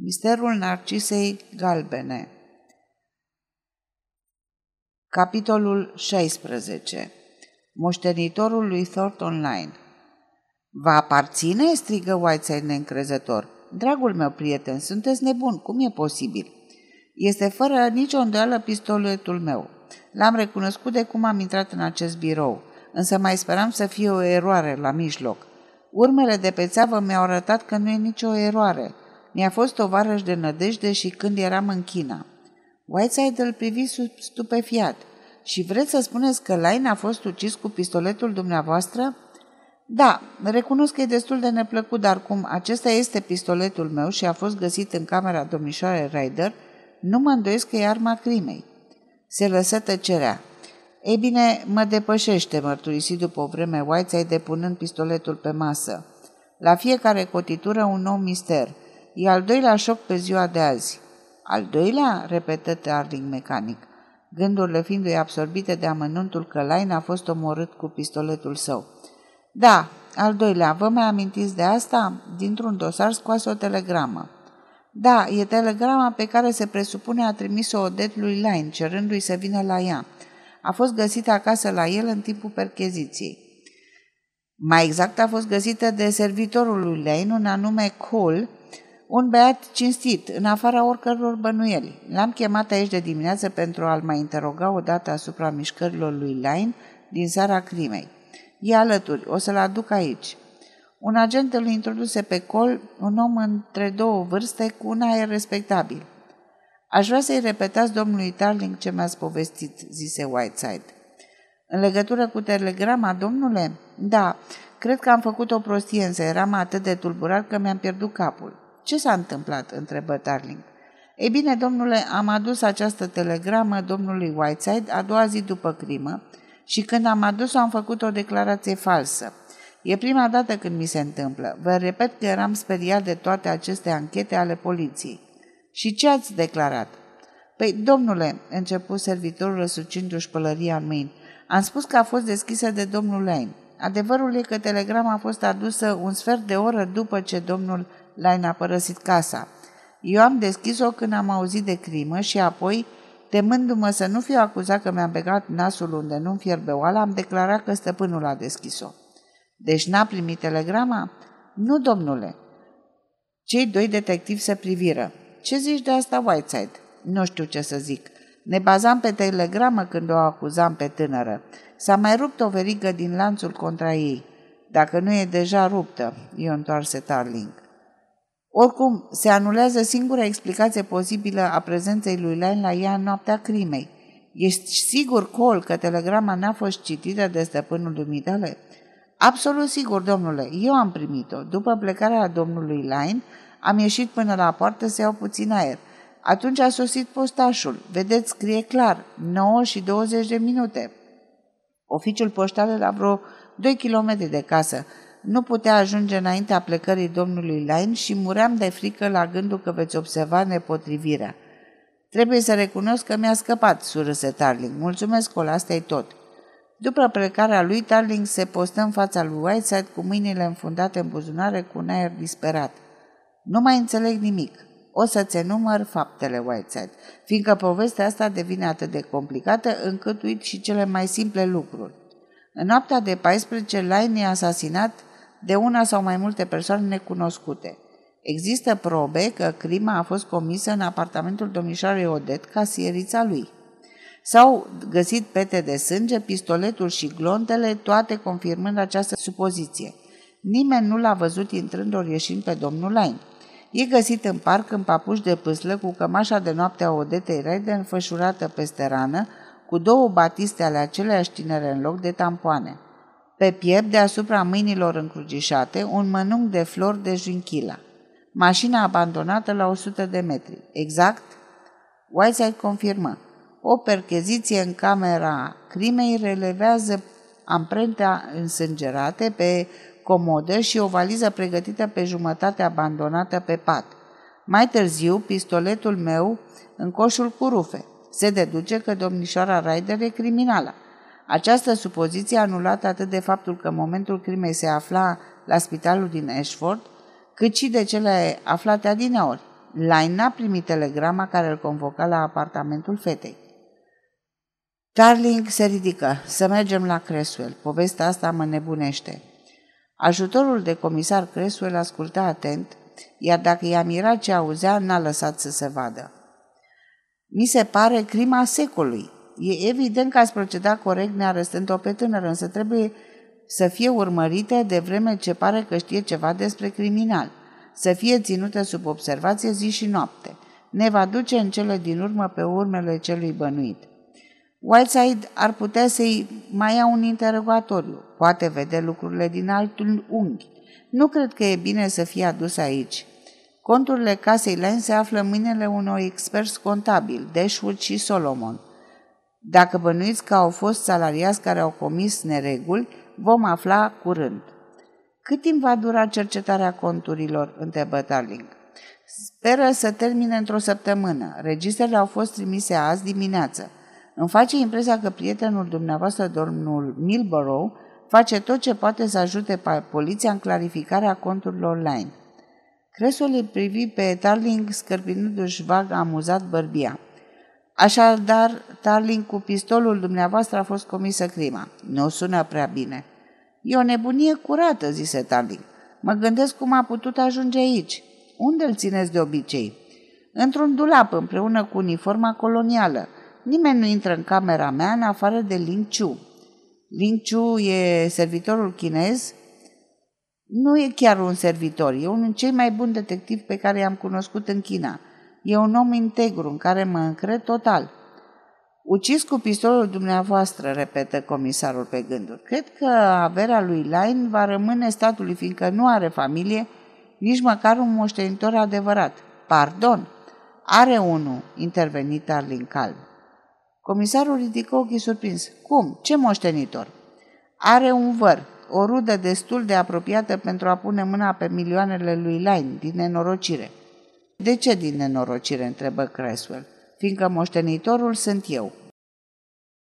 Misterul Narcisei Galbene Capitolul 16 Moștenitorul lui Thornton Line Va aparține?" strigă Whiteside neîncrezător. Dragul meu prieten, sunteți nebun, cum e posibil?" Este fără nicio îndoială pistoletul meu. L-am recunoscut de cum am intrat în acest birou, însă mai speram să fie o eroare la mijloc. Urmele de pe țeavă mi-au arătat că nu e nicio eroare. Mi-a fost tovarăș de nădejde și când eram în China. Whiteside îl privi stupefiat. Și vreți să spuneți că Line a fost ucis cu pistoletul dumneavoastră? Da, recunosc că e destul de neplăcut, dar cum acesta este pistoletul meu și a fost găsit în camera domnișoarei Ryder, nu mă îndoiesc că e arma crimei. Se lăsă tăcerea. Ei bine, mă depășește, mărturisi după o vreme Whiteside depunând pistoletul pe masă. La fiecare cotitură un nou mister. E al doilea șoc pe ziua de azi. Al doilea? repetă Darling mecanic, gândurile fiindu-i absorbite de amănuntul că Line a fost omorât cu pistoletul său. Da, al doilea, vă mai amintiți de asta? Dintr-un dosar scoase o telegramă. Da, e telegrama pe care se presupune a trimis-o Odet lui Line, cerându-i să vină la ea. A fost găsită acasă la el în timpul percheziției. Mai exact a fost găsită de servitorul lui Lane, un anume Cole, un băiat cinstit, în afara oricăror bănuieli. L-am chemat aici de dimineață pentru a-l mai interoga o dată asupra mișcărilor lui Line din seara crimei. E alături, o să-l aduc aici. Un agent îl introduse pe col, un om între două vârste cu un aer respectabil. Aș vrea să-i repetați domnului Tarling ce mi-ați povestit, zise Whiteside. În legătură cu telegrama, domnule? Da, cred că am făcut o prostie, însă eram atât de tulburat că mi-am pierdut capul. Ce s-a întâmplat?" întrebă Darling. Ei bine, domnule, am adus această telegramă domnului Whiteside a doua zi după crimă și când am adus-o am făcut o declarație falsă. E prima dată când mi se întâmplă. Vă repet că eram speriat de toate aceste anchete ale poliției. Și ce ați declarat? Păi, domnule, începu servitorul răsucindu-și pălăria în mâini, am spus că a fost deschisă de domnul Lane. Adevărul e că telegrama a fost adusă un sfert de oră după ce domnul Lain a părăsit casa. Eu am deschis-o când am auzit de crimă și apoi, temându-mă să nu fiu acuzat că mi-am begat nasul unde nu-mi fierbe oala, am declarat că stăpânul a deschis-o. Deci n-a primit telegrama? Nu, domnule. Cei doi detectivi se priviră. Ce zici de asta, Whiteside? Nu știu ce să zic. Ne bazam pe telegramă când o acuzam pe tânără. S-a mai rupt o verigă din lanțul contra ei. Dacă nu e deja ruptă, i-o întoarse Tarling. Oricum, se anulează singura explicație posibilă a prezenței lui Lane la ea în noaptea crimei. Ești sigur, Cole, că telegrama n-a fost citită de stăpânul dumitale? Absolut sigur, domnule. Eu am primit-o. După plecarea domnului Line, am ieșit până la poartă să iau puțin aer. Atunci a sosit postașul. Vedeți, scrie clar, 9 și 20 de minute. Oficiul poștal la vreo 2 km de casă. Nu putea ajunge înaintea plecării domnului Line și muream de frică la gândul că veți observa nepotrivirea. Trebuie să recunosc că mi-a scăpat, surâse Tarling. Mulțumesc, Col, asta e tot. După plecarea lui, Tarling se postă în fața lui Whiteside cu mâinile înfundate în buzunare cu un aer disperat. Nu mai înțeleg nimic. O să-ți enumăr faptele, Whiteside, fiindcă povestea asta devine atât de complicată încât uit și cele mai simple lucruri. În noaptea de 14, Line e asasinat de una sau mai multe persoane necunoscute. Există probe că crima a fost comisă în apartamentul domnișoarei Odet, casierița lui. S-au găsit pete de sânge, pistoletul și glontele, toate confirmând această supoziție. Nimeni nu l-a văzut intrând ori ieșind pe domnul Lain. E găsit în parc în papuși de pâslă cu cămașa de noapte a Odetei Rede înfășurată peste rană, cu două batiste ale aceleiași tinere în loc de tampoane. Pe piept, deasupra mâinilor încrucișate, un mănunc de flori de junchila. Mașina abandonată la 100 de metri. Exact? Whiteside confirmă. O percheziție în camera crimei relevează amprenta însângerate pe comodă și o valiză pregătită pe jumătate abandonată pe pat. Mai târziu, pistoletul meu în coșul cu rufe. Se deduce că domnișoara Ryder e criminală. Această supoziție anulată atât de faptul că în momentul crimei se afla la spitalul din Ashford, cât și de cele aflate adineori. Line n-a primit telegrama care îl convoca la apartamentul fetei. Darling se ridică. Să mergem la Creswell. Povestea asta mă nebunește. Ajutorul de comisar Creswell asculta atent, iar dacă i-a mirat ce auzea, n-a lăsat să se vadă. Mi se pare crima secolului. E evident că ați procedat corect nearestând-o pe tânără, însă trebuie să fie urmărită de vreme ce pare că știe ceva despre criminal, să fie ținută sub observație zi și noapte. Ne va duce în cele din urmă pe urmele celui bănuit. Whiteside ar putea să-i mai ia un interogatoriu, poate vede lucrurile din altul unghi. Nu cred că e bine să fie adus aici. Conturile casei Lane se află în mâinile unor experți contabili, Dashwood și Solomon. Dacă bănuiți că au fost salariați care au comis nereguli, vom afla curând. Cât timp va dura cercetarea conturilor? întrebă Darling. Speră să termine într-o săptămână. Registrele au fost trimise azi dimineață. Îmi face impresia că prietenul dumneavoastră, domnul Milborough, face tot ce poate să ajute poliția în clarificarea conturilor online. Cresul îi privi pe Tarling scărpinându-și vag amuzat bărbia. Așadar, Tarling, cu pistolul dumneavoastră a fost comisă crima. Nu sună prea bine. E o nebunie curată, zise Tarling. Mă gândesc cum a putut ajunge aici. Unde îl țineți de obicei? Într-un dulap, împreună cu uniforma colonială. Nimeni nu intră în camera mea în afară de Ling Chu. Ling Chu e servitorul chinez? Nu e chiar un servitor, e unul cei mai buni detectivi pe care i-am cunoscut în China. E un om integru în care mă încred total. Ucis cu pistolul dumneavoastră, repetă comisarul pe gânduri. Cred că averea lui Lain va rămâne statului, fiindcă nu are familie, nici măcar un moștenitor adevărat. Pardon, are unul, intervenit Arlin calm. Comisarul ridică ochii surprins. Cum? Ce moștenitor? Are un văr, o rudă destul de apropiată pentru a pune mâna pe milioanele lui Lain din nenorocire. De ce din nenorocire? întrebă Creswell. Fiindcă moștenitorul sunt eu.